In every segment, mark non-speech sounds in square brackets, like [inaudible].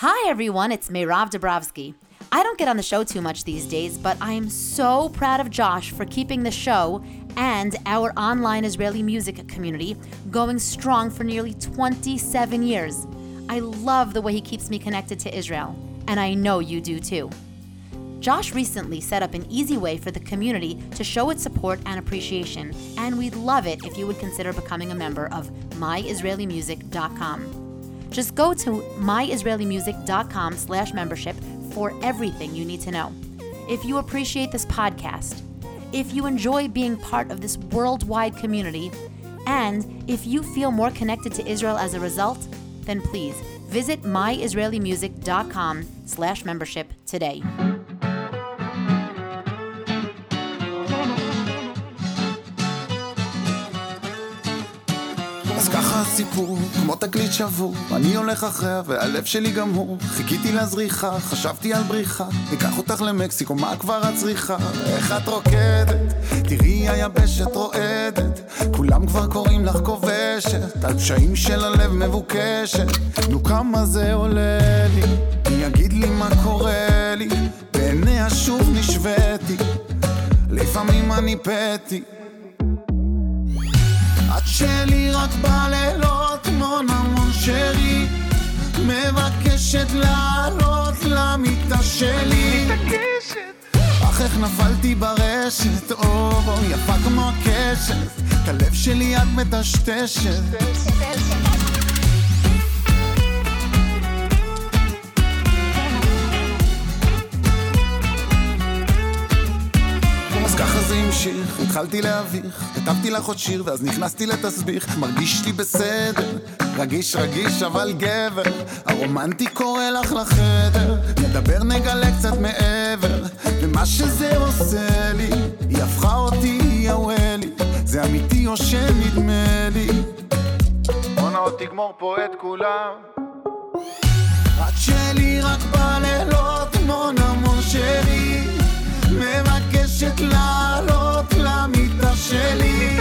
Hi, everyone. It's Meirav Dabrowski. I don't get on the show too much these days, but I am so proud of Josh for keeping the show and our online Israeli music community going strong for nearly 27 years. I love the way he keeps me connected to Israel, and I know you do too. Josh recently set up an easy way for the community to show its support and appreciation, and we'd love it if you would consider becoming a member of myisraelimusic.com. Just go to myisraelimusic.com slash membership for everything you need to know. If you appreciate this podcast, if you enjoy being part of this worldwide community, and if you feel more connected to Israel as a result, then please visit myisraelimusic.com slash membership today. ככה הסיפור, כמו תקליט שבור, אני הולך אחריה והלב שלי גם הוא. חיכיתי לזריחה, חשבתי על בריחה, אקח אותך למקסיקו, מה כבר את צריכה? איך את רוקדת, תראי היבשת רועדת, כולם כבר קוראים לך כובשת, על פשעים של הלב מבוקשת, נו כמה זה עולה לי, מי יגיד לי מה קורה לי, בעיניה שוב נשוויתי, לפעמים אני פתי. שלי רק בלילות, מון המון שלי מבקשת לעלות למיטה שלי. אך איך נפלתי ברשת, או יפה כמו הקשת. את הלב שלי את מטשטשת ככה זה המשיך, התחלתי להביך, כתבתי לך עוד שיר ואז נכנסתי לתסביך, מרגיש לי בסדר, רגיש רגיש אבל גבר, הרומנטי קורא לך לחדר, נדבר נגלה קצת מעבר, ומה שזה עושה לי, היא הפכה אותי, היא הוולי, זה אמיתי או שנדמה לי. בואנה עוד תגמור פה את כולם. את שלי רק בלילות, מון המון שלי מבקשת לעלות למיטה שלי.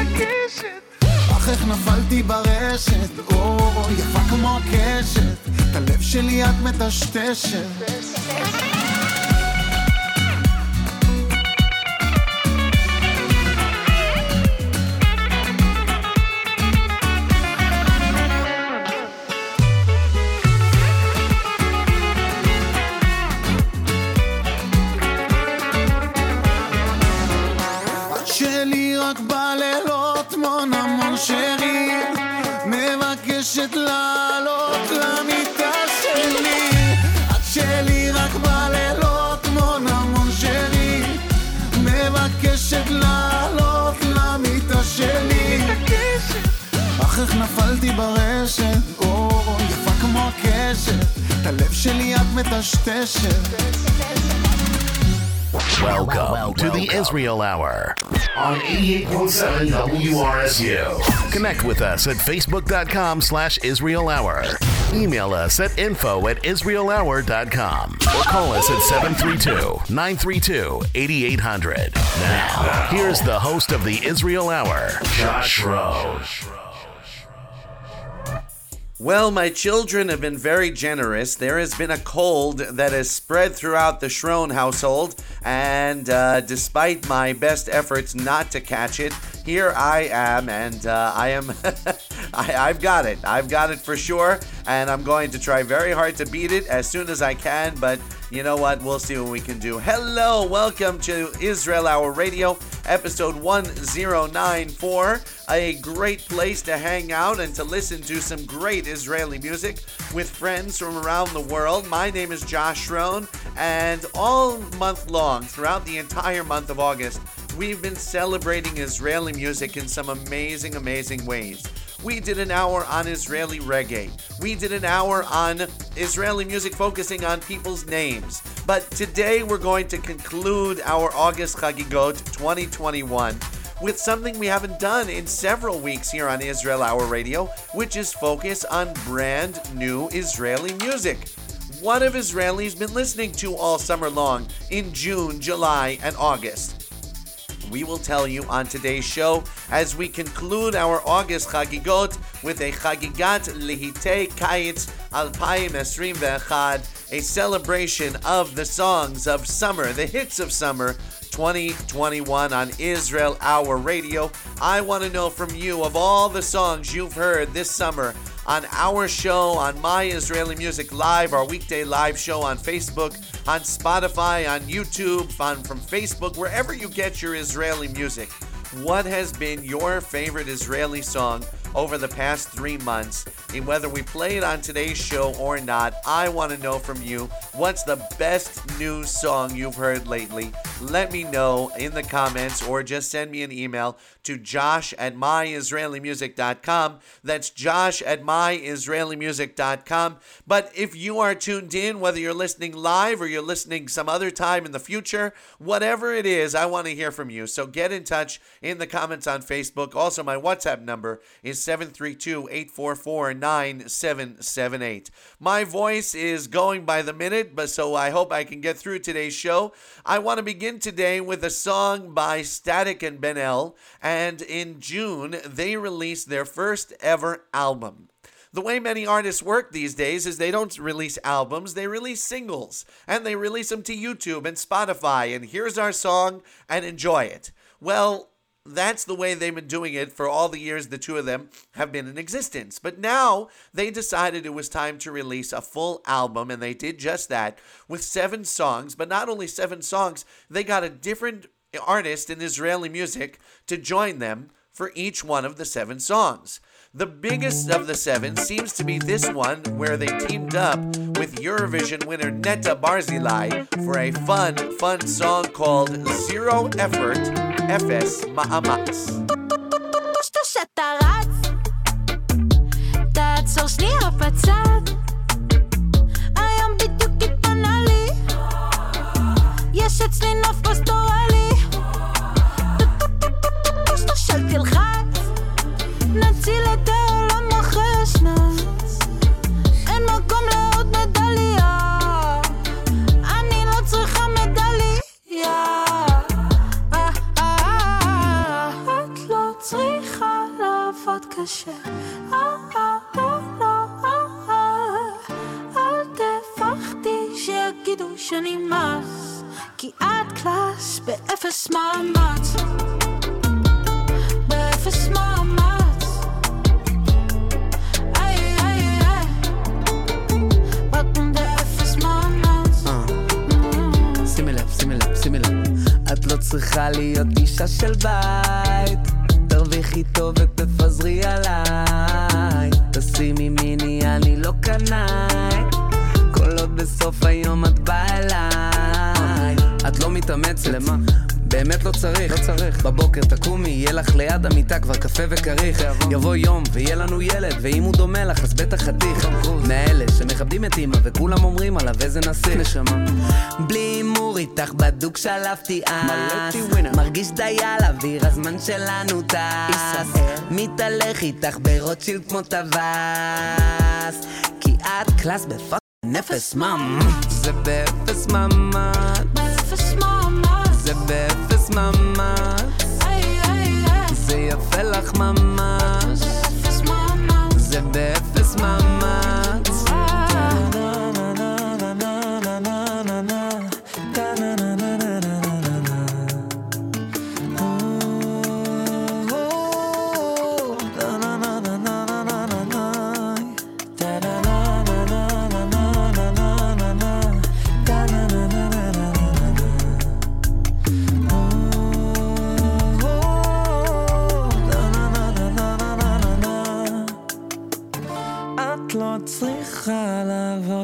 אך איך נפלתי ברשת, או יפה כמו הקשת. את הלב שלי את מטשטשת המון שרי מבקשת לעלות למיטה שלי. את שלי רק בלילות, מון המון שרי מבקשת לעלות למיטה שלי. אך איך נפלתי ברשת, או יפה כמו הקשת. את הלב שלי את מטשטשת Welcome to the Israel Hour on 88.7 WRSU. Connect with us at facebook.com slash Israel Hour. Email us at info at israelhour.com or call us at 732-932-8800. Now, here's the host of the Israel Hour, Josh Rowe. Well, my children have been very generous. There has been a cold that has spread throughout the Schroen household, and uh, despite my best efforts not to catch it, here I am, and uh, I am. [laughs] I, I've got it. I've got it for sure, and I'm going to try very hard to beat it as soon as I can. But you know what? We'll see what we can do. Hello, welcome to Israel Hour Radio, episode 1094. A great place to hang out and to listen to some great Israeli music with friends from around the world. My name is Josh Rohn, and all month long, throughout the entire month of August, we've been celebrating Israeli music in some amazing, amazing ways. We did an hour on Israeli reggae. We did an hour on Israeli music focusing on people's names. But today we're going to conclude our August Chagigot 2021 with something we haven't done in several weeks here on Israel Hour Radio, which is focus on brand new Israeli music. What have Israelis been listening to all summer long in June, July, and August? We will tell you on today's show as we conclude our August Chagigot with a Chagigat Lihitei Kayitz 2021, a celebration of the songs of summer, the hits of summer 2021 on Israel Hour Radio. I want to know from you of all the songs you've heard this summer on our show on My Israeli Music Live, our weekday live show on Facebook, on Spotify, on YouTube, on from Facebook, wherever you get your Israeli music. What has been your favorite Israeli song over the past three months. And whether we play it on today's show or not, I want to know from you what's the best new song you've heard lately. Let me know in the comments or just send me an email to josh at myisraelimusic.com. That's josh at myisraelimusic.com. But if you are tuned in, whether you're listening live or you're listening some other time in the future, whatever it is, I want to hear from you. So get in touch in the comments on Facebook. Also, my WhatsApp number is 732 844 9778. My voice is going by the minute, but so I hope I can get through today's show. I want to begin today with a song by Static and Ben El, and in June, they released their first ever album. The way many artists work these days is they don't release albums, they release singles, and they release them to YouTube and Spotify, and here's our song, and enjoy it. Well, that's the way they've been doing it for all the years the two of them have been in existence. But now they decided it was time to release a full album, and they did just that with seven songs. But not only seven songs, they got a different artist in Israeli music to join them for each one of the seven songs. The biggest of the seven seems to be this one, where they teamed up with Eurovision winner Netta Barzilai for a fun, fun song called Zero Effort, FS Ma'amatz. שאתה רץ, תעצור שנייה בצד. היום בדיוק התפנה לי, יש אצלי נוף פסטורלי. של תלחץ, נציל את העולם לעבוד קשה. אה, אה, לא, לא, אה, אה. אל תפחדי שיגידו שאני מס, כי את קלאס באפס מאמץ. באפס מאמץ. את לא צריכה להיות אישה של בית. תרוויחי טוב ותפזרי עליי. תשימי מיני, אני לא קנאי. כל עוד בסוף היום את באה אליי. את לא מתאמצת. למה? באמת לא צריך, לא צריך. בבוקר תקומי, יהיה לך ליד המיטה כבר קפה וכריך. יבוא יום ויהיה לנו ילד, ואם הוא דומה לך אז בטח חתיך. מאלה שמכבדים את אמא וכולם אומרים עליו איזה נסיך. נשמה. בלי הימור איתך בדוק שלפתי אס. מרגיש דייל אוויר, הזמן שלנו טס. מתהלך איתך ברוטשילד כמו טווס. כי את קלאס בפאק נפס ממ. זה באפס ממש. באפס מאמץ. זה באפס ממש. איי, איי, איי. זה יפה לך ממש. באפס מאמץ. זה באפס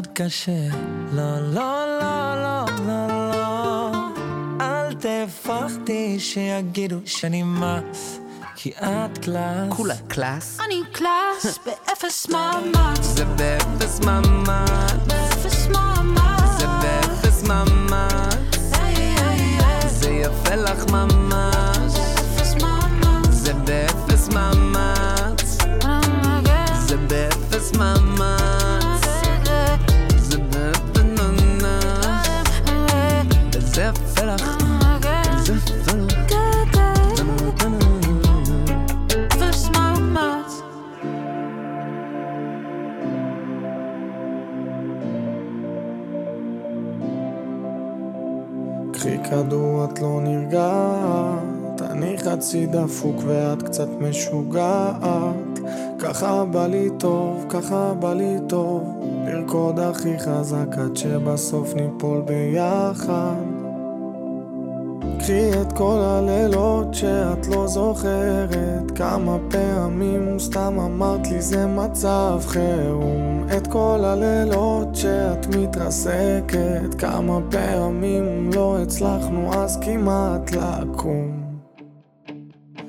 לעבוד קשה. לא, לא, לא, לא, לא, לא. אל תפחדי שיגידו שאני מס, כי את קלאס. כולה קלאס? אני קלאס [laughs] באפס מאמץ. זה באפס ממש. באפס מאמץ. זה באפס איי. זה יפה לך ממש. מאמץ. זה באפס ממש. כדור, את לא נרגעת, אני חצי דפוק ואת קצת משוגעת. ככה בא לי טוב, ככה בא לי טוב, לרקוד הכי חזק עד שבסוף ניפול ביחד. קחי את כל הלילות שאת לא זוכרת. כמה פעמים סתם אמרת לי זה מצב חירום. את כל הלילות שאת מתרסקת כמה פעמים לא הצלחנו אז כמעט לקום.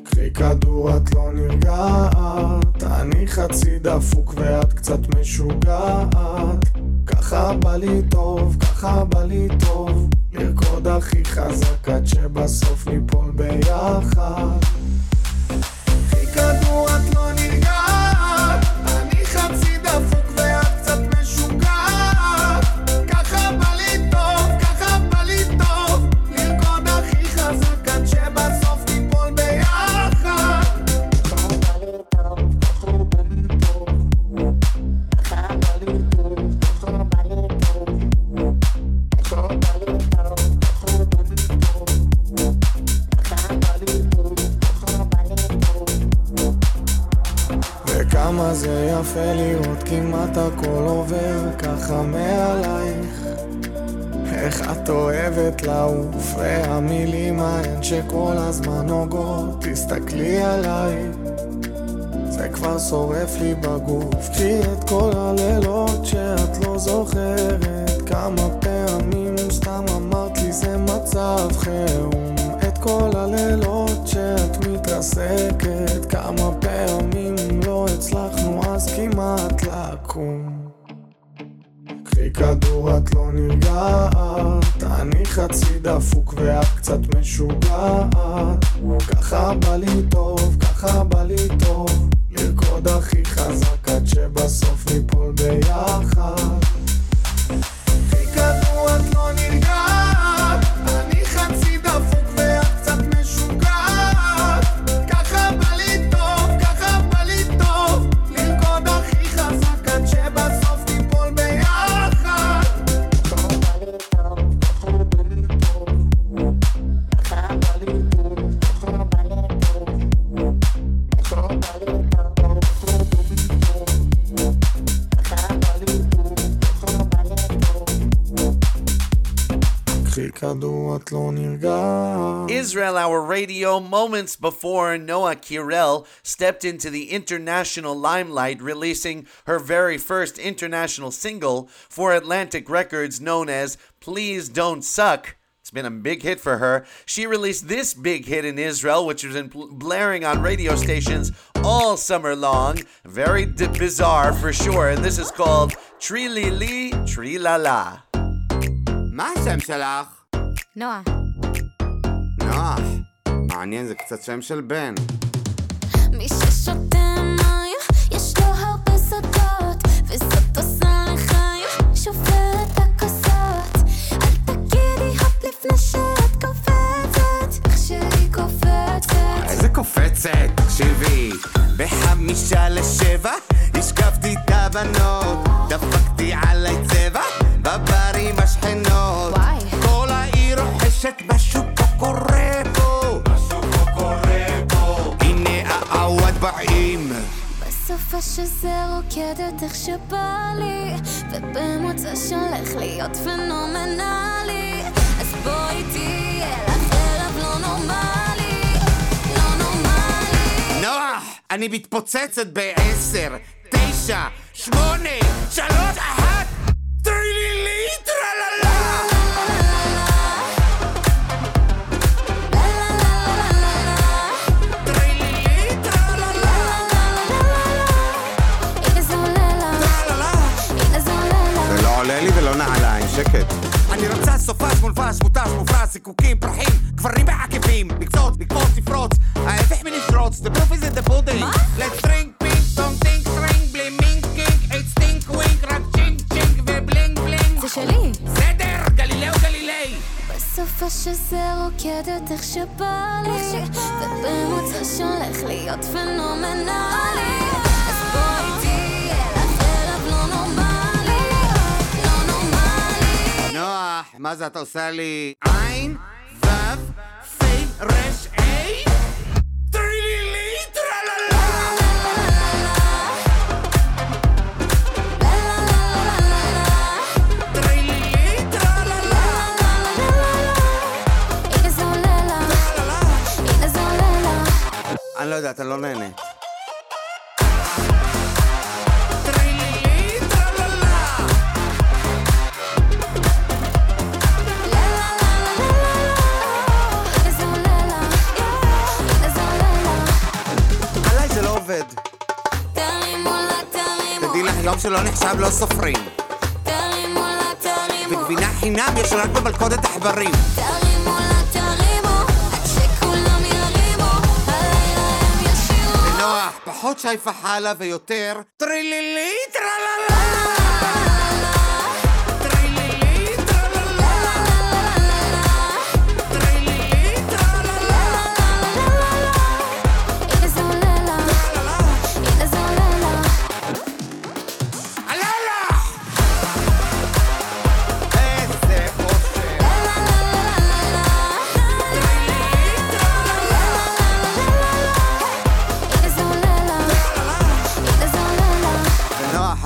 קחי כדור את לא נרגעת אני חצי דפוק ואת קצת משוגעת ככה בא לי טוב, ככה בא לי טוב. לרקוד הכי חזק עד שבסוף ניפול ביחד. כדור את לא נרגעת לעוף והמילים ההן שכל הזמן נוגעות. תסתכלי עליי זה כבר שורף לי בגוף. קחי את כל הלילות שאת לא זוכרת. כמה פעמים סתם אמרת לי זה מצב חירום. את כל הלילות שאת מתרסקת כמה פעמים לא הצלחנו אז כמעט לקום. קחי כדור את לא נרגעת אני חצי דפוק ואת קצת משוגעת. ככה בא לי טוב, ככה בא לי טוב. לרקוד הכי חזק עד שבסוף ניפול ביחד Israel Hour Radio moments before Noah Kirel stepped into the international limelight, releasing her very first international single for Atlantic Records known as Please Don't Suck. It's been a big hit for her. She released this big hit in Israel, which has been bl- blaring on radio stations all summer long. Very d- bizarre for sure. And this is called Trilili Trilala. מה השם שלך? נועה. מעניין, זה קצת שם של בן. מי ששותה מים, יש לו הרבה סודות, וזאת עושה לחיים, שובר את הכוסות. אל תגידי הופ לפני שאת קופצת, איך שהיא קופצת. איזה קופצת, תקשיבי. בחמישה לשבע, השקפתי את הבנות, דפקתי עליי צבע, בברים השכנות. וואי. כל העיר רוחשת, משהו בסוף השזה רוקדת איך שבא לי, ובמוצא שהולך להיות פנומנלי. אז בואי תהיה לך ערב לא נורמלי, לא נורמלי. נוח, אני מתפוצצת בעשר, תשע, שמונה, שלוש, שקט. אני רוצה סופש מולבש, מותש, מופרע, זיקוקים, פרחים, גברים בעקבים, לקצוץ, לקפוץ, לפרוץ, ההפך מלשרוץ, the proof is in the pudding. Let's drink, pink, don't think, string, בלי מינקינג, it's stink, wink, רק צ'ינק, צ'ינק ובלינג, בלינג. זה שלי. בסדר, גלילאו גלילי. בסוף השזה רוקדת איך שבא לי, ובמוצא שהולך להיות פנומנלי. נועה, מה זה אתה עושה לי? עין, וו, פי, רש, איי? טרילילי, טרללה! אני לא יודעת, אני לא נהנה. עובד. תרימו לה, תרימו, תדעי לך, יום שלא נחשב לא סופרים. תרימו לה, תרימו. וגבינה חינם יש רק במלכודת עכברים. תרימו לה, תרימו, עד שכולם ירימו, הלילה הם ישירו. נוח, פחות שי פחלה ויותר טרילילי טרללה!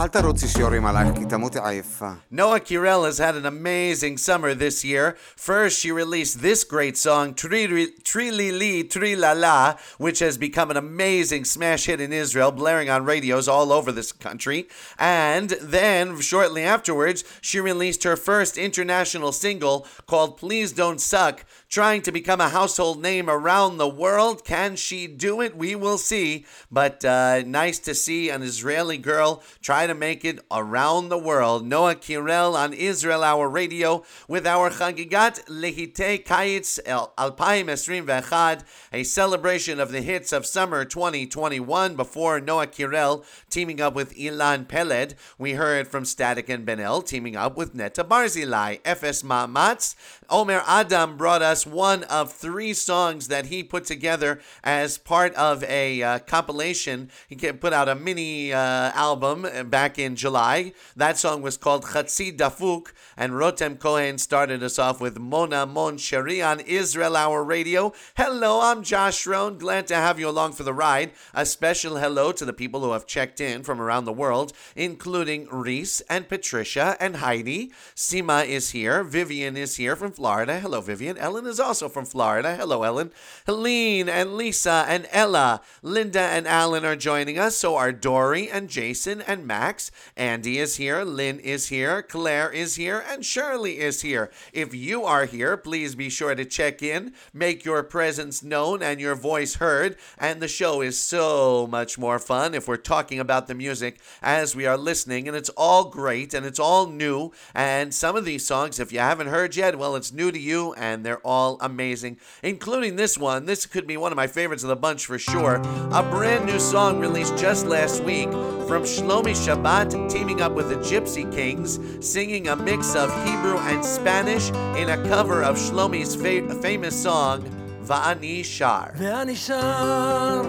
אל תרוצי שיורים עלייך, כי תמותי עייפה. Noah Kirel has had an amazing summer this year. First, she released this great song, Trilili Trilala, which has become an amazing smash hit in Israel, blaring on radios all over this country. And then, shortly afterwards, she released her first international single called Please Don't Suck, trying to become a household name around the world. Can she do it? We will see. But uh, nice to see an Israeli girl try to make it around the world. Noah Kirel on Israel Hour Radio with our Chagigat Lehite Kayitz El Esrim Vechad, a celebration of the hits of summer 2021 before Noah Kirel teaming up with Ilan Peled. We heard from Static and Benel teaming up with Netta Barzilai. FS Ma'amatz. Omer Adam brought us one of three songs that he put together as part of a uh, compilation. He put out a mini uh, album uh, back in July. That song was called Chatzi Dafuk, and Rotem Cohen started us off with Mona Mon Sheri on Israel Hour Radio. Hello, I'm Josh Rohn. Glad to have you along for the ride. A special hello to the people who have checked in from around the world, including Reese and Patricia and Heidi. Sima is here. Vivian is here from Florida. Hello, Vivian. Ellen is also from Florida. Hello, Ellen. Helene and Lisa and Ella. Linda and Alan are joining us. So are Dory and Jason and Max. Andy is here. Lynn is here. Claire is here. And Shirley is here. If you are here, please be sure to check in, make your presence known and your voice heard. And the show is so much more fun if we're talking about the music as we are listening. And it's all great and it's all new. And some of these songs, if you haven't heard yet, well, it's new to you and they're all amazing, including this one. This could be one of my favorites of the bunch for sure. A brand new song released just last week from Shlomi Shabbat, teaming up with the Gypsy Kings, singing a mix of Hebrew and Spanish in a cover of Shlomi's fa- famous song, Va'ani Shar. ואני שר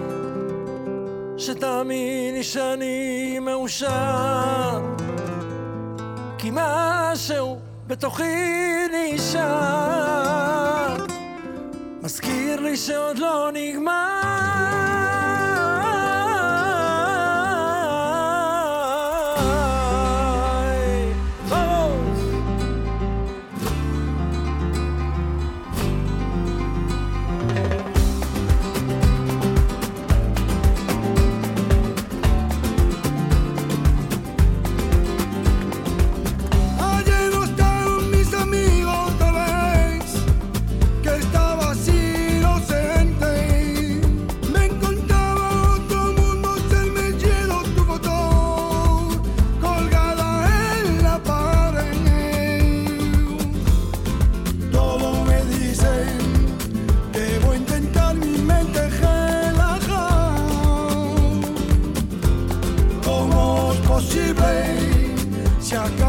שתאמיני שאני מאושר כי משהו בתוכי נשאר מזכיר לי שעוד לא נגמר Chaka.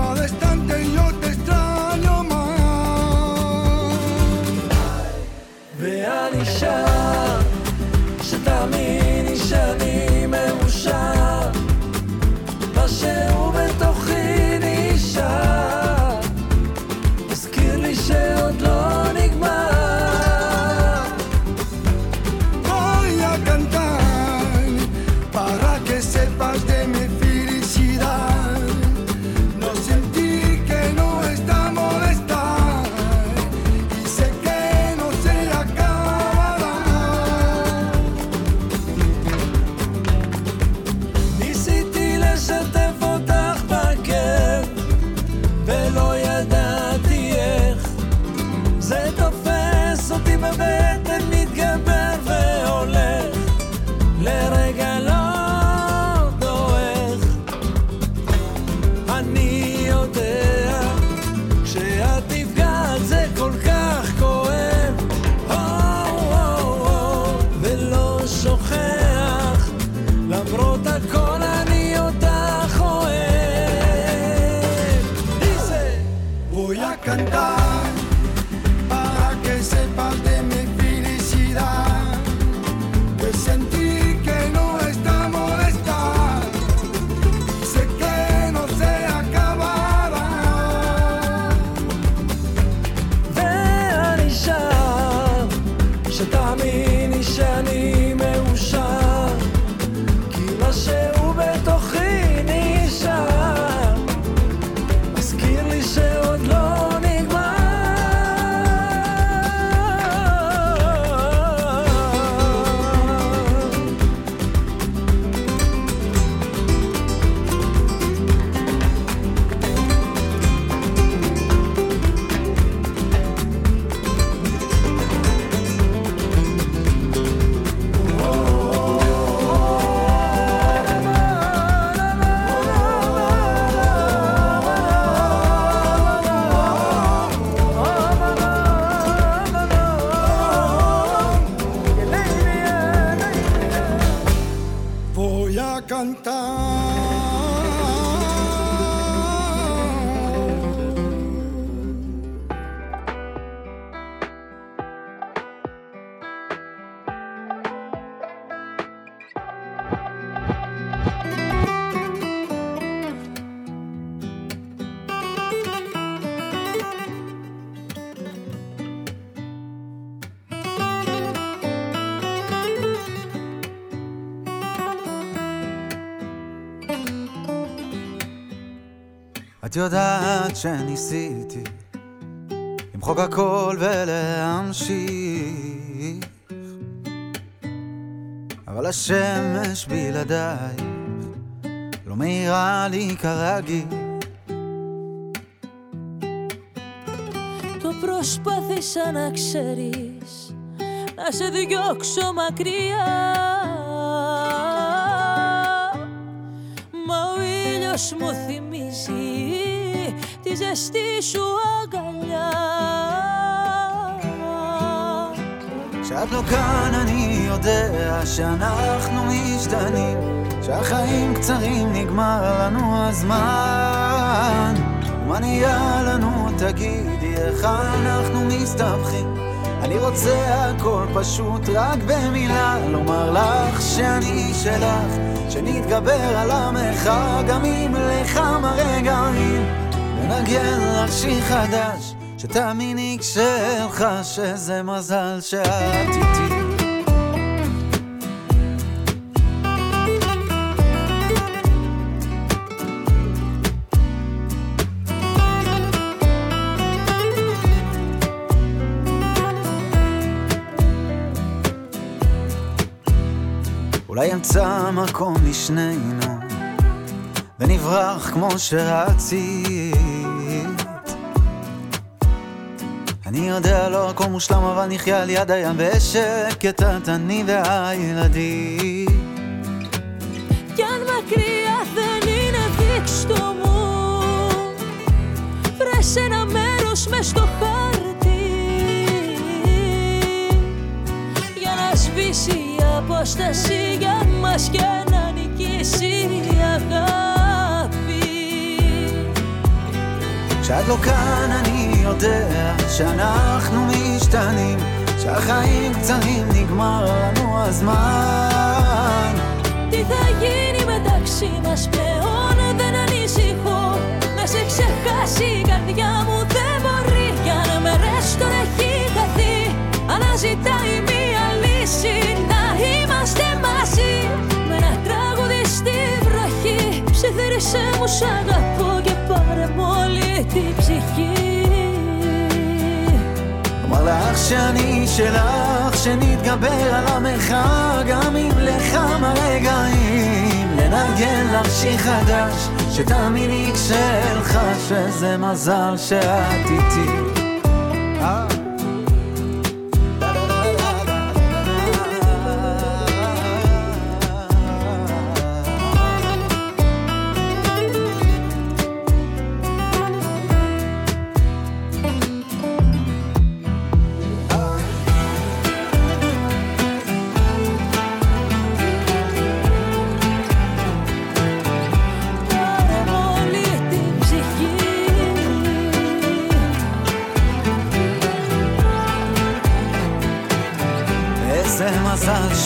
את יודעת שניסיתי למחוק הכל ולהמשיך אבל השמש בלעדייך לא מאירה לי כרגיל Το προσπάθησα να ξέρεις Να σε διώξω μακριά ήλιος μου θυμίζει Τη ζεστή σου αγκαλιά כשאת לא כאן אני יודע שאנחנו משתנים שהחיים קצרים נגמר לנו הזמן מה נהיה לנו תגידי איך אנחנו מסתבכים אני רוצה הכל פשוט רק במילה לומר לך שאני שלך שנתגבר על המרחק גם אם לכמה רגעים. ונגן לך שיר חדש שתאמיני כשאלך שזה מזל שאת איתי אולי ימצא מקום לשנינו, ונברח כמו שרצית. אני יודע לא הכל מושלם, אבל נחיה על יד הים בשקט, את אני והילדים. יד מקריאה ואני נביא כשתומו, פרשן המרוש משתוחרתי. יאללה שבישי μες στο χάρτη Για να σβήσει η απόσταση για μας και να νικήσει η αγάπη כשאת לא כאן אני יודע שאנחנו משתנים שהחיים קצרים נגמר לנו הזמן Τι θα γίνει μεταξύ μας πλέον δεν ανησυχώ Να σε ξεχάσει η καρδιά μου δεν μπορεί Κι αν μέρες τώρα έχει χαθεί Αναζητάει μία λύση Ψιθύρισε μου σ' αγαπώ και πάρε μου όλη την ψυχή אומר לך שאני שלך, שנתגבר על המרחק גם אם לכמה רגעים לנגן לך שיר חדש שתאמיני כשאלך שזה מזל שאת איתי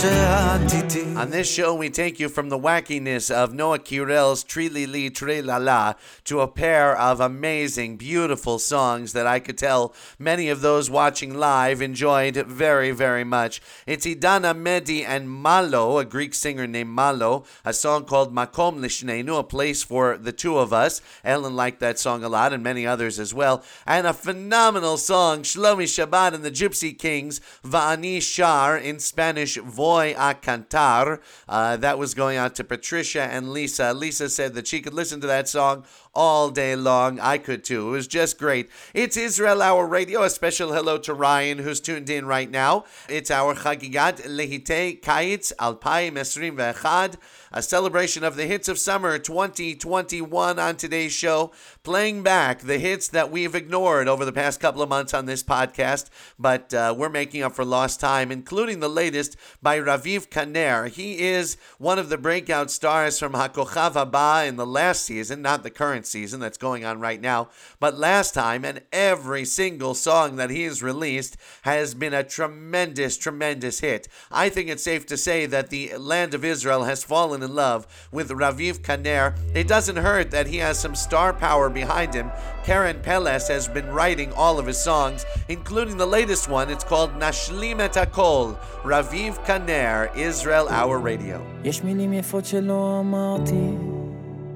se ha on this show, we take you from the wackiness of Noah Kirell's Trili Li Tre La La to a pair of amazing, beautiful songs that I could tell many of those watching live enjoyed very, very much. It's Idana Medi and Malo, a Greek singer named Malo, a song called Makom Lishnenu, a place for the two of us. Ellen liked that song a lot, and many others as well. And a phenomenal song, Shlomi Shabbat and the Gypsy Kings, Va'ani Shar, in Spanish, Voy a Cantar. Uh, that was going out to Patricia and Lisa. Lisa said that she could listen to that song all day long. I could too. It was just great. It's Israel Hour Radio. A special hello to Ryan, who's tuned in right now. It's our Chagigat Lehite Kayitz Alpayim Esrim Ve'echad, a celebration of the hits of summer 2021 on today's show, playing back the hits that we've ignored over the past couple of months on this podcast, but uh, we're making up for lost time, including the latest by Raviv Kaner. He is one of the breakout stars from Hakochav Haba in the last season, not the current season that's going on right now, but last time, and every single song that he has released has been a tremendous, tremendous hit. I think it's safe to say that the land of Israel has fallen in love with Raviv Kaner. It doesn't hurt that he has some star power behind him. Karen Peles has been writing all of his songs, including the latest one. It's called Nashlim et Hakol. Raviv Kaner, Israel Hour Radio. יש מילים יפות שלא אמרתי,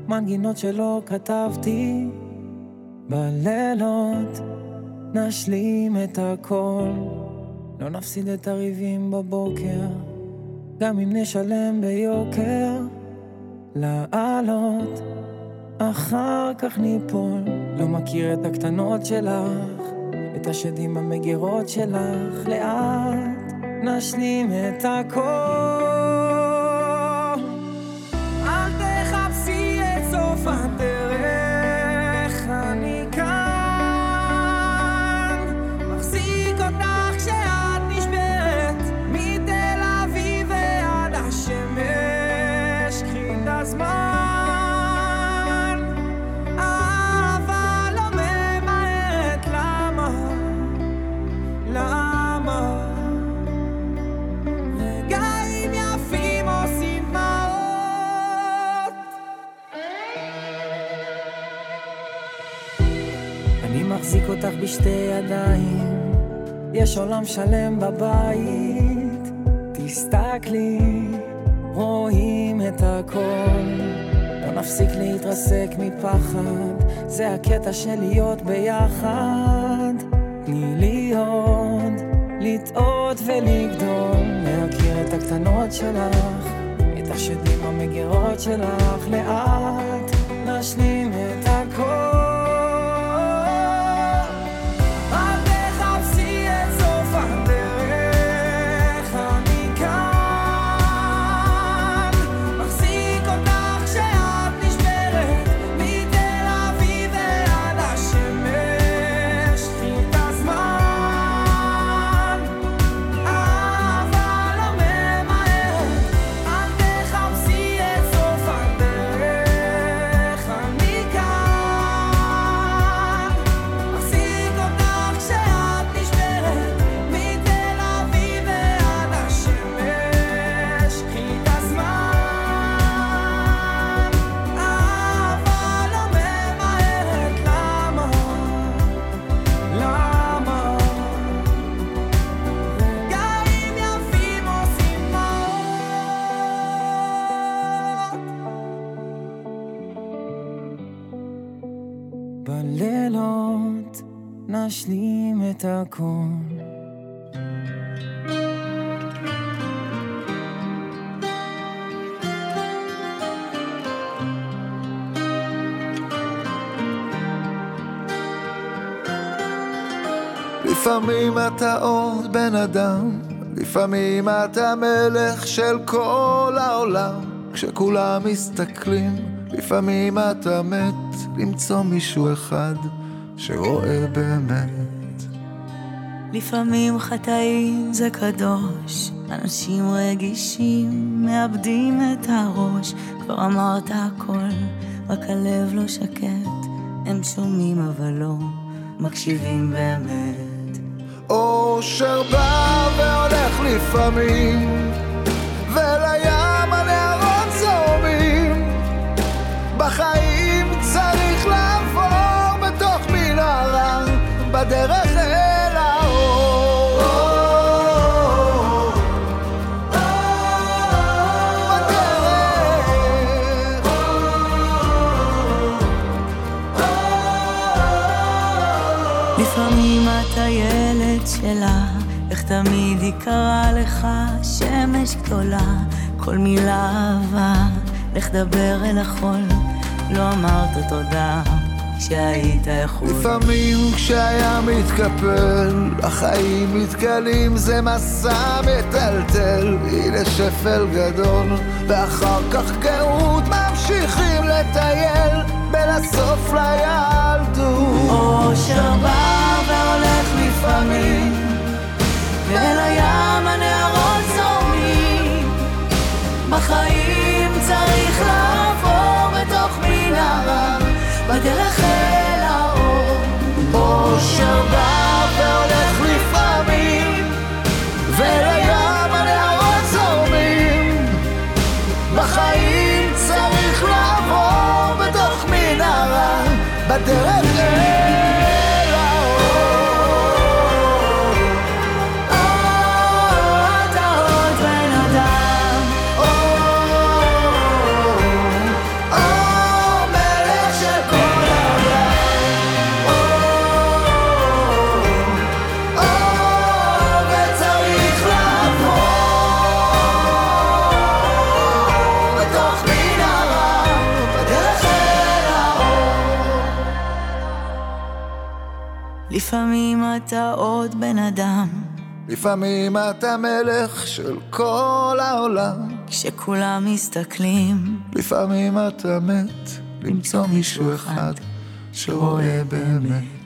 מנגינות שלא כתבתי, בלילות נשלים את הכל, לא נפסיד את הריבים בבוקר, גם אם נשלם ביוקר, לעלות, אחר כך ניפול, לא מכיר את הקטנות שלך, את השדים במגירות שלך, לאט נשלים את הכל. אותך בשתי ידיים, יש עולם שלם בבית. תסתכלי, רואים את הכל. לא נפסיק להתרסק מפחד, זה הקטע של להיות ביחד. תני לי עוד, לטעות ולגדול, להכיר את הקטנות שלך, את השדים במגירות שלך, לאט נשלים את הכל. לפעמים אתה עוד בן אדם, לפעמים אתה מלך של כל העולם. כשכולם מסתכלים, לפעמים אתה מת למצוא מישהו אחד שרואה באמת. לפעמים חטאים זה קדוש, אנשים רגישים מאבדים את הראש. כבר אמרת הכל, רק הלב לא שקט, הם שומעים אבל לא מקשיבים באמת. אושר בא והולך לפעמים, ולים הנהרות זורמים. בחיים צריך לעבור בתוך מנהרה, בדרך לפעמים אתה ילד שלה, איך תמיד היא קראה לך שמש גדולה, כל מילה אהבה, לך דבר אל החול, לא אמרת תודה כשהיית יכול. לפעמים כשהיה מתקפל, החיים מתגלים, זה מסע מטלטל. הנה שפל גדול, ואחר כך גאות ממשיכים לטייל, בין הסוף לילדות. אושר בא לפעמים, ואל הים הנהרות זורמים. בחיים צריך לעבור בתוך מנהרה, בדרך אל האור. אושר בא לפעמים אתה עוד בן אדם, לפעמים אתה מלך של כל העולם, כשכולם מסתכלים, לפעמים אתה מת למצוא מישהו אחד שרואה באמת.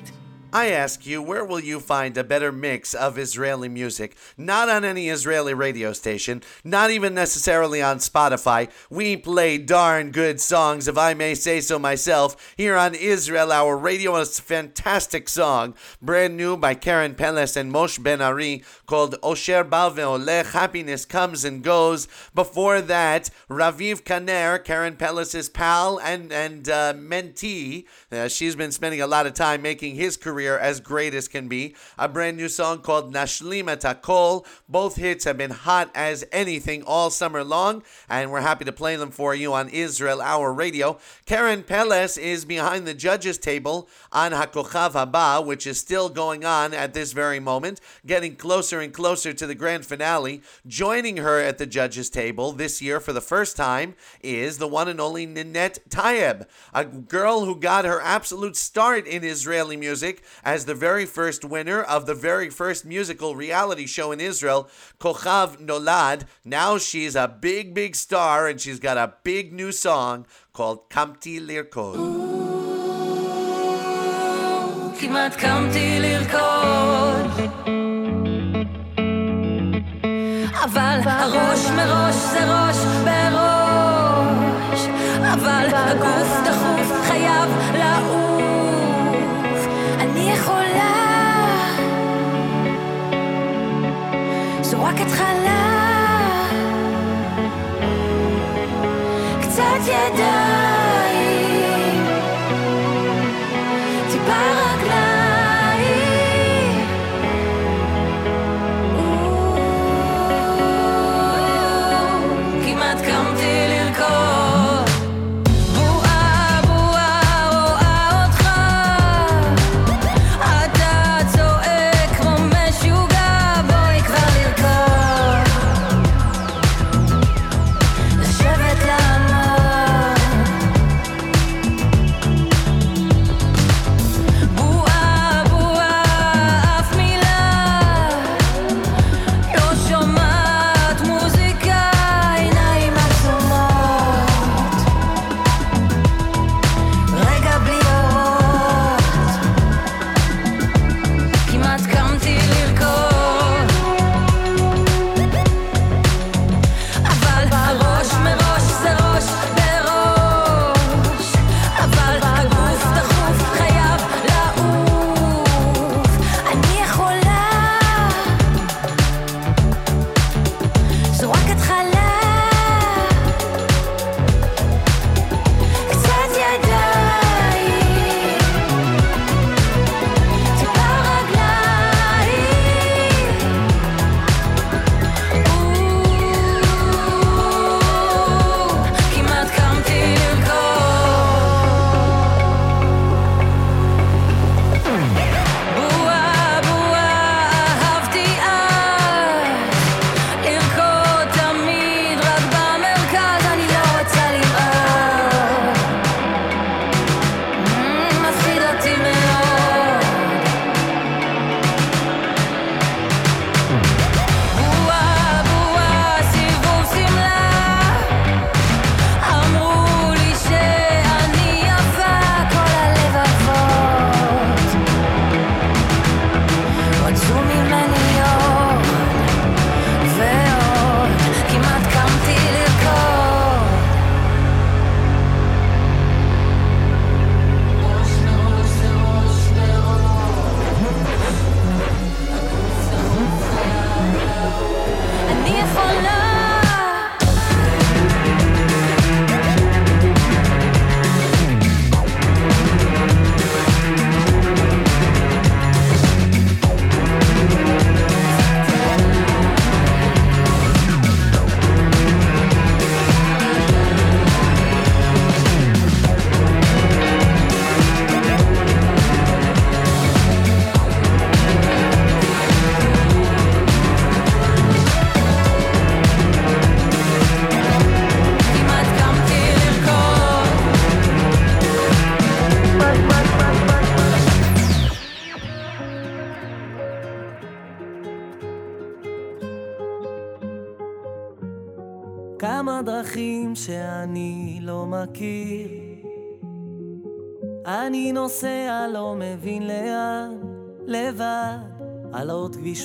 I ask you, where will you find a better mix of Israeli music? Not on any Israeli radio station, not even necessarily on Spotify. We play darn good songs, if I may say so myself, here on Israel Our Radio. It's a fantastic song, brand new by Karen Peles and Moshe Ben Ari, called Osher Ba Ve'olech, Happiness Comes and Goes. Before that, Raviv Kaner, Karen Peles' pal and, and uh, mentee. Uh, she's been spending a lot of time making his career as great as can be. A brand new song called Nashlim et Hakol. Both hits have been hot as anything all summer long, and we're happy to play them for you on Israel Hour Radio. Karen Peles is behind the judges table on Hakochav Haba, which is still going on at this very moment, getting closer and closer to the grand finale. Joining her at the judges table this year for the first time is the one and only Ninette Tayeb, a girl who got her absolute start in Israeli music as the very first winner of the very first musical reality show in Israel, Kochav Nolad. Now she's a big, big star and she's got a big new song called Kamti Lirkod. כמעט קמתי לרקוד אבל הראש מראש זה ראש בראש אבל הגוף דחוף רק התחלה. קצת ידיים טיפה רגליים. כמעט קמתי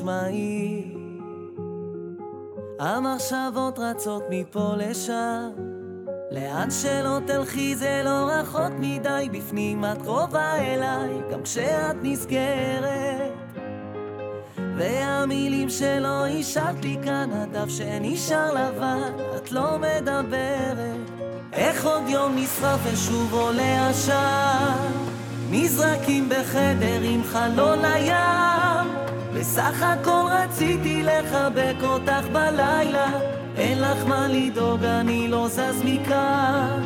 מהיר. המחשבות רצות מפה לשם, לאן שלא תלכי זה לא רחוק מדי, בפנים את קרובה אליי, גם כשאת נסגרת. והמילים שלא השארת לי כאן, הדף שנשאר לבן, את לא מדברת. איך עוד יום נשרף ושוב עולה עשן, נזרקים בחדר עם חלון לים. בסך הכל רציתי לחבק אותך בלילה, אין לך מה לדאוג, אני לא זז מכאן.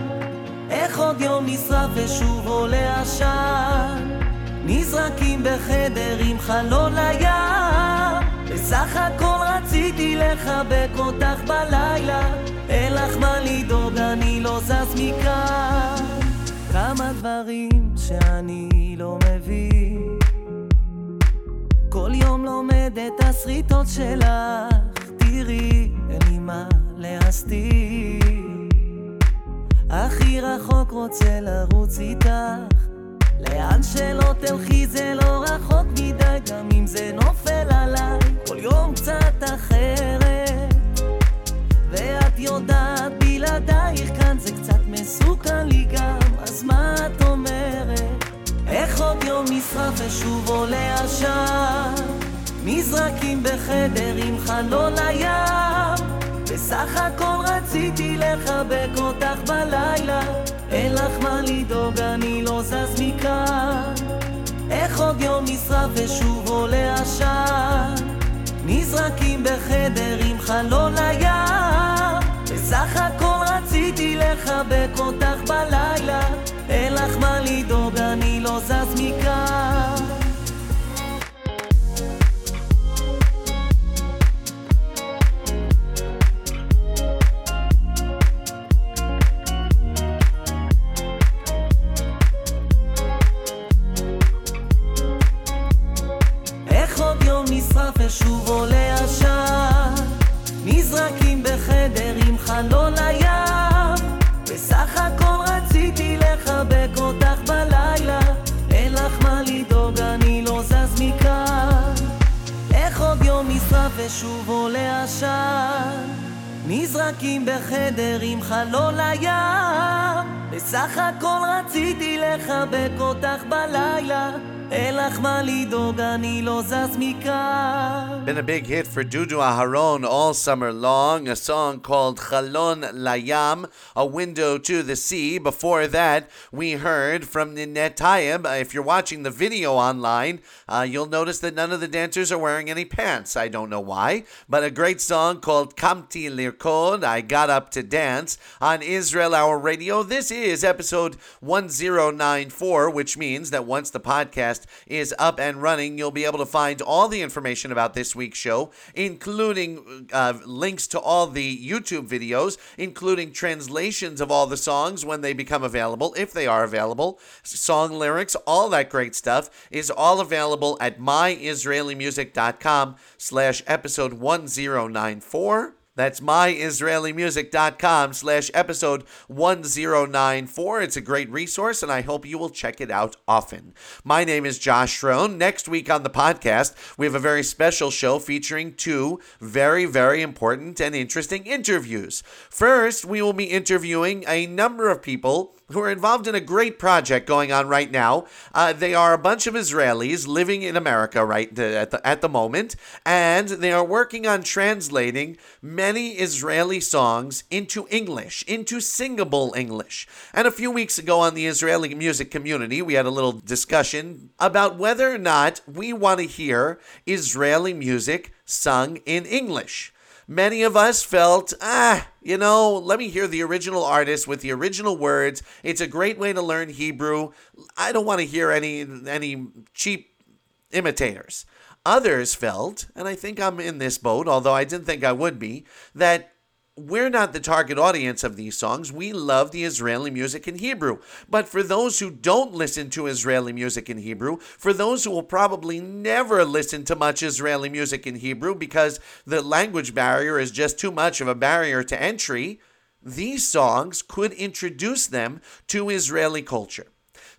איך עוד יום נשרף ושוב עולה עשן, נזרקים בחדר עם חלון לים. בסך הכל רציתי לחבק אותך בלילה, אין לך מה לדאוג, אני לא זז מכאן. כמה דברים שאני לא מבין. כל יום לומד את הסריטות שלך, תראי, אין לי מה להסתיר. הכי רחוק רוצה לרוץ איתך, לאן שלא תלכי זה לא רחוק מדי, גם אם זה נופל עליי, כל יום קצת אחרת. ואת יודעת, בלעדייך כאן זה קצת מסוכן לי גם, אז מה את אומרת? עוד יום נשרף ושוב עולה עשן נזרקים בחדר עם חלון לים בסך הכל רציתי לחבק אותך בלילה. אין לך מה לדאוג, אני לא זז מכאן. איך עוד יום נשרף ושוב עולה עשן נזרקים בחדר עם חלון לים בסך הכל רציתי לחבק אותך בלילה לך מה לדאוג, אני לא זז מכאן. ושוב עולה עשן נזרקים בחדר עם חלון נזרקים בחדר עם חלון לים. בסך הכל רציתי לחבק אותך בלילה אין Been a big hit for Dudu Aharon all summer long. A song called Chalon Layam, a window to the sea. Before that, we heard from Ninette Tayeb. If you're watching the video online, uh, you'll notice that none of the dancers are wearing any pants. I don't know why, but a great song called Kamti Lirkod, I Got Up to Dance, on Israel Hour Radio. This is episode 1094, which means that once the podcast is up and running, you'll be able to find all the information about this week's show, including uh, links to all the YouTube videos, including translations of all the songs when they become available, if they are available, song lyrics, all that great stuff is all available at myisraelimusic.com slash episode 1094. That's myisraelimusic.com slash episode 1094. It's a great resource, and I hope you will check it out often. My name is Josh Schroen. Next week on the podcast, we have a very special show featuring two very, very important and interesting interviews. First, we will be interviewing a number of people who are involved in a great project going on right now. Uh, they are a bunch of Israelis living in America right at the, at the moment, and they are working on translating many Israeli songs into English, into singable English. And a few weeks ago on the Israeli music community, we had a little discussion about whether or not we want to hear Israeli music sung in English many of us felt, ah, you know, let me hear the original artist with the original words. It's a great way to learn Hebrew. I don't want to hear any any cheap imitators. Others felt, and I think I'm in this boat, although I didn't think I would be, that we're not the target audience of these songs. We love the Israeli music in Hebrew. But for those who don't listen to Israeli music in Hebrew, for those who will probably never listen to much Israeli music in Hebrew because the language barrier is just too much of a barrier to entry, these songs could introduce them to Israeli culture.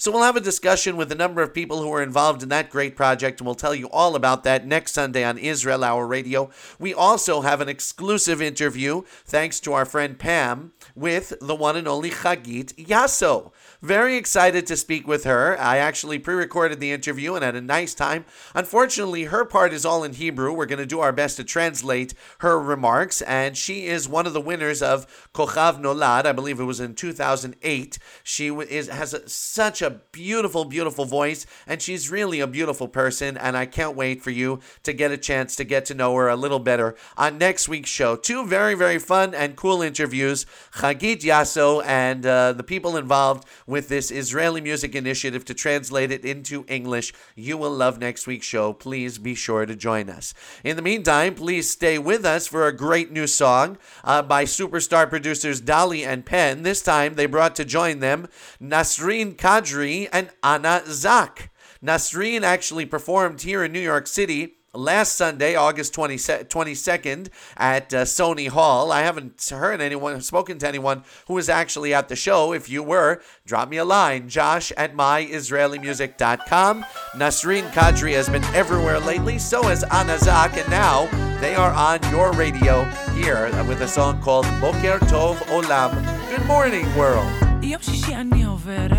So we'll have a discussion with a number of people who are involved in that great project, and we'll tell you all about that next Sunday on Israel Hour Radio. We also have an exclusive interview, thanks to our friend Pam, with the one and only Chagit Yasso. Very excited to speak with her. I actually pre recorded the interview and had a nice time. Unfortunately, her part is all in Hebrew. We're going to do our best to translate her remarks, and she is one of the winners of Kochav Nolad. I believe it was in 2008. She is has a, such a beautiful, beautiful voice, and she's really a beautiful person, and I can't wait for you to get a chance to get to know her a little better on next week's show. Two very, very fun and cool interviews. Chagit Yasso and uh, the people involved with this Israeli music initiative to translate it into English. You will love next week's show. Please be sure to join us. In the meantime, please stay with us for a great new song uh, by superstar producers Dali and Penn. This time they brought to join them Nasreen Kadri and Anna Zak. Nasreen actually performed here in New York City last Sunday, August 20, 22nd, at uh, Sony Hall. I haven't heard anyone, spoken to anyone who was actually at the show. If you were, drop me a line, josh at myisraelimusic.com. Nasreen Kadri has been everywhere lately, so has Anazak, and now they are on your radio here with a song called Boker Tov Olam. Good morning, world. יום שישי אני עוברת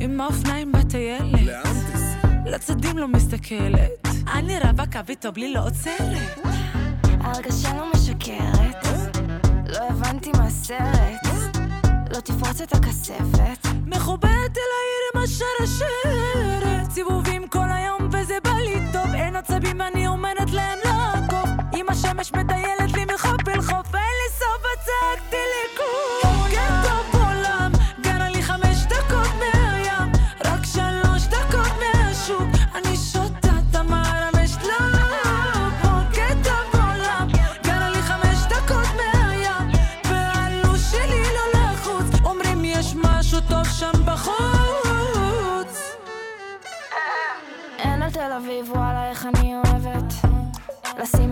עם האופניים בטיילת לצדים לא מסתכלת אני רבה קו איתו בלי לא עוצרת. הרגשה לא משקרת. לא הבנתי מה הסרט. לא תפרוץ את הכספת. מחוברת אל העיר עם השרשרת סיבובים כל היום וזה בא לי טוב. אין עצבים אני אומרת להם לעקוב. אם השמש מטיילת לי מחוף אל חוף. אין לי סוף הצגתי לי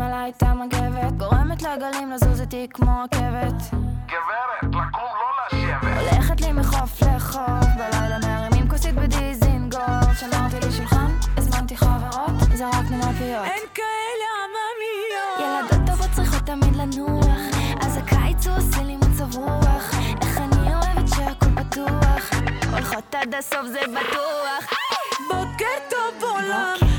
לשים עליי את המגבת גורמת לגלים לזוז איתי כמו רכבת גברת, לקום לא לשבת. הולכת לי מחוף לחוף בלילה מרימים כוסית בדיזינגוף. שמרתי לי שולחן, הזמנתי חברות, זרקנו מהפיות אין כאלה עממיות. ילדות טובות צריכות תמיד לנוח אז הקיץ הוא עושה לי מצב רוח. איך אני אוהבת שהכל פתוח. הולכות עד הסוף זה בטוח. בוקר טוב עולם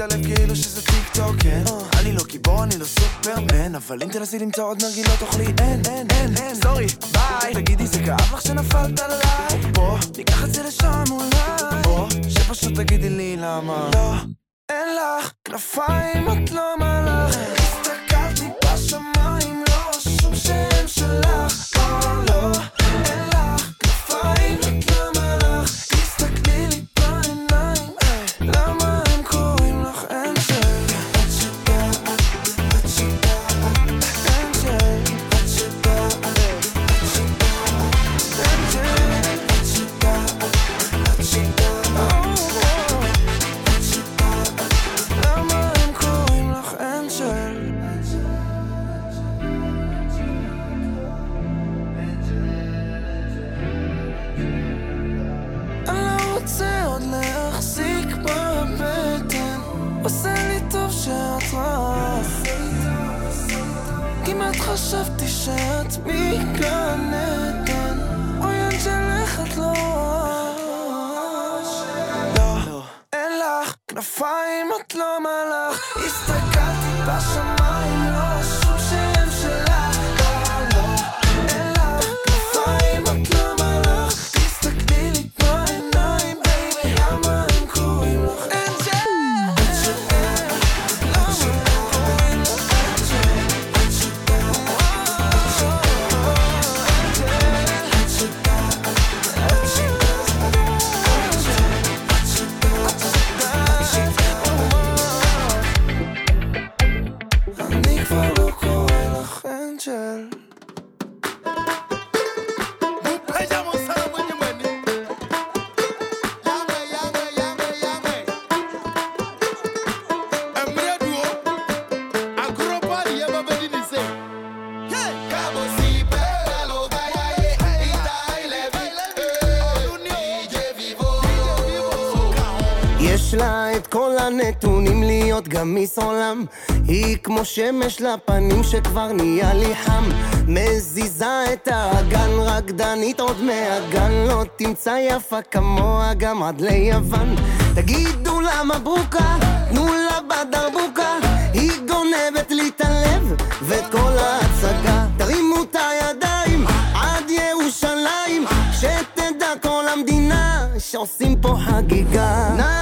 הלב כאילו שזה טיק טוק, כן. אני לא גיבור, אני לא סופרמן אבל אם תנסי למצוא עוד נרגילות תאכלי אין, אין, אין, אין. sorry, bye. תגידי זה כאב לך שנפלת עליי? בוא, ניקח את זה לשם אולי. או שפשוט תגידי לי למה. לא, אין לך כנפיים, את לא מלאך הסתכלתי בשמיים, לא רשום שם שלך עדן אוי אנג'ל איך את לא לא, אין לך כנפיים את לא מלאך הסתכלתי בשמיים מיס עולם. היא כמו שמש לפנים שכבר נהיה לי חם. מזיזה את האגן רקדנית עוד מהגן. לא תמצא יפה כמוה גם עד ליוון. תגידו לה מברוקה, תנו לה בדרבוקה. היא גונבת לי את הלב ואת כל ההצגה. תרימו את הידיים עד ירושלים שתדע כל המדינה שעושים פה חגיגה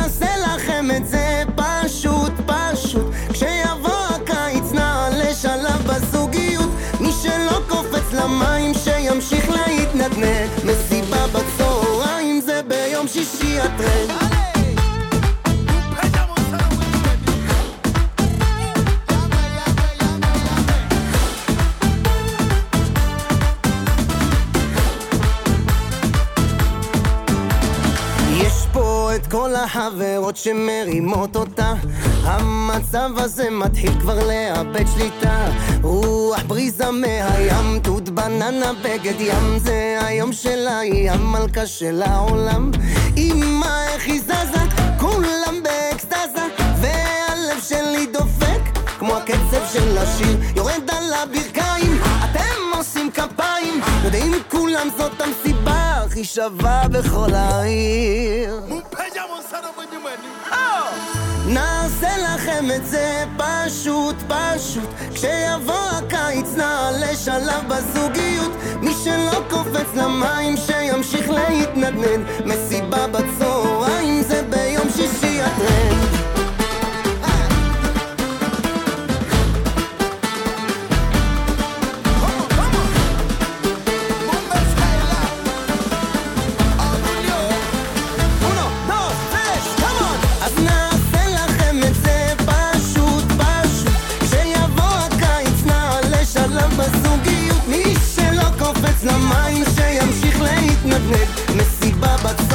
כל החברות שמרימות אותה. המצב הזה מתחיל כבר לאבד שליטה. רוח בריזה מהים, תות בננה בגד ים. זה היום שלה, היא המלכה של העולם. אמא איך היא זזה, כולם באקסטזה. והלב שלי דופק כמו הקצב של השיר. יורד על הברכיים אתם עושים כפיים. יודעים כולם זאת המסיבה הכי שווה בכל העיר. נעשה לכם את זה פשוט פשוט. כשיבוא הקיץ נעלה שלב בזוגיות. מי שלא קופץ למים שימשיך להתנדנד. מסיבה בצהריים זה ביום שישי הטרנד להתנדנד מסיבה בצהריים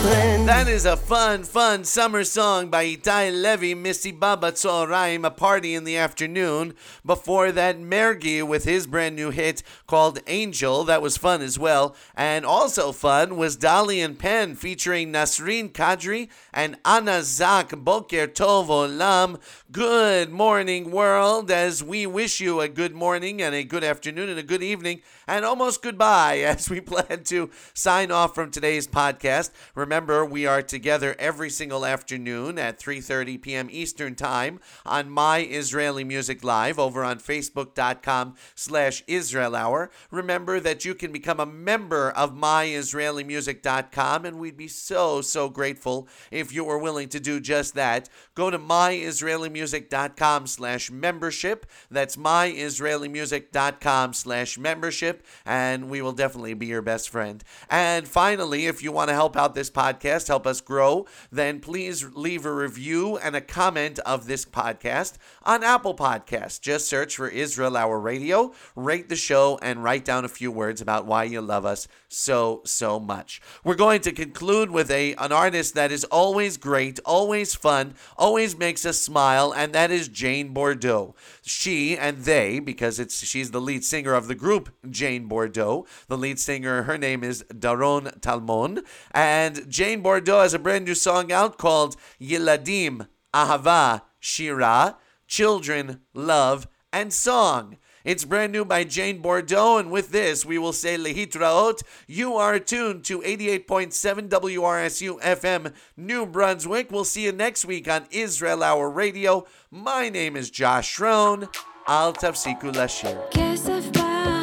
That is a fun, fun summer song by Itai Levy, Missy Baba Tzoraim, a party in the afternoon. Before that, Mergi with his brand new hit called Angel. That was fun as well. And also fun was Dali and Pen featuring Nasreen Kadri and Anna Zak Boker Tov Olam. Good morning, world, as we wish you a good morning and a good afternoon and a good evening and almost goodbye [laughs] as we plan to sign off from today's podcast. Remember, we are together every single afternoon at 3:30 p.m. Eastern Time on My Israeli Music Live over on Facebook.com slash Israel Hour. Remember that you can become a member of MyIsraeliMusic.com, and we'd be so, so grateful if you were willing to do just that. Go to MyIsraeliMusic.com slash membership. That's MyIsraeliMusic.com slash membership, and we will definitely be your best friend. And finally, if you want to help out this podcast, help us grow, then please leave a review and a comment of this podcast on Apple Podcasts. Just search for Israel Hour Radio, rate the show, and write down a few words about why you love us so, so much. We're going to conclude with a an artist that is always great, always fun, always makes us smile, and that is Jane Bordeaux. She and they, because it's she's the lead singer of the group Jane Bordeaux. The lead singer, her name is Daron Talmon, and Jane Bordeaux has a brand new song out called Yiladim Ahava Shira, Children, Love, and Song. It's brand new by Jane Bordeaux, and with this, we will say Lehitraot. You are tuned to 88.7 WRSU FM New Brunswick. We'll see you next week on Israel Hour Radio. My name is Josh Schroen. Al tafsiku lashir.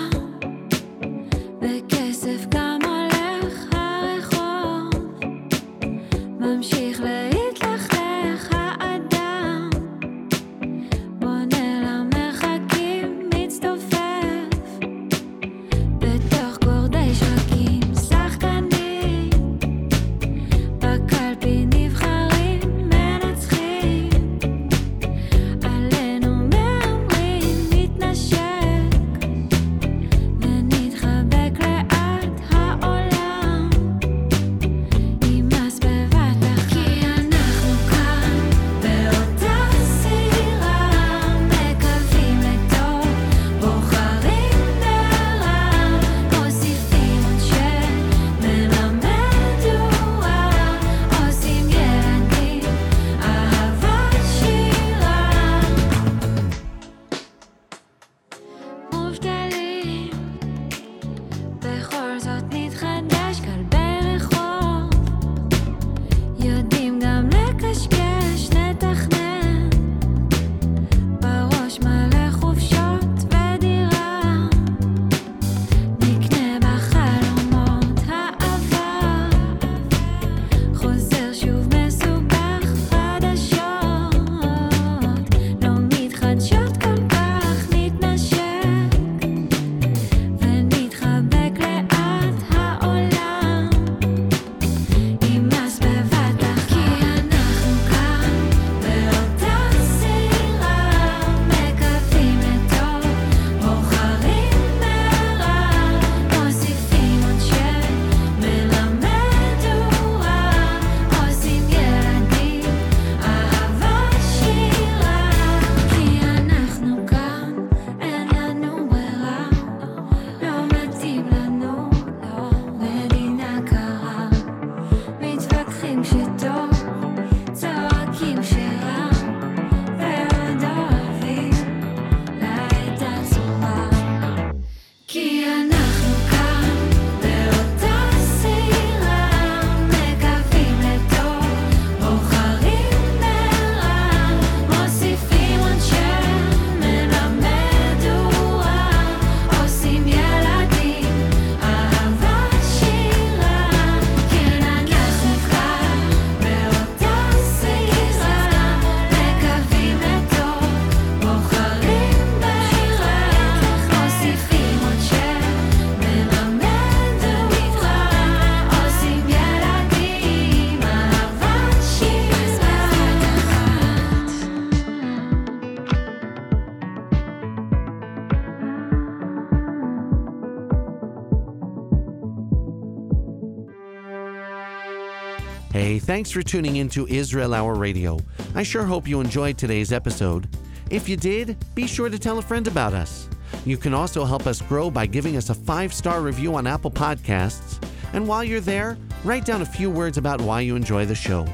Thanks for tuning in to Israel Hour Radio. I sure hope you enjoyed today's episode. If you did, be sure to tell a friend about us. You can also help us grow by giving us a five star review on Apple Podcasts. And while you're there, write down a few words about why you enjoy the show.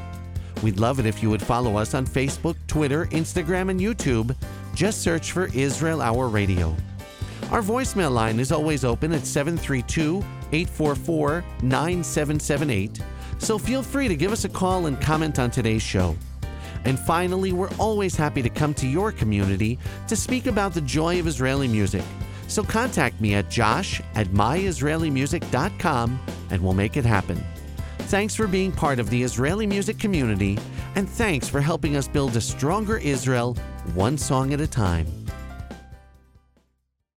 We'd love it if you would follow us on Facebook, Twitter, Instagram, and YouTube. Just search for Israel Hour Radio. Our voicemail line is always open at 732 844 9778, so feel free to give us a call and comment on today's show. And finally, we're always happy to come to your community to speak about the joy of Israeli music. So contact me at josh at myisraelimusic.com and we'll make it happen. Thanks for being part of the Israeli music community, and thanks for helping us build a stronger Israel one song at a time.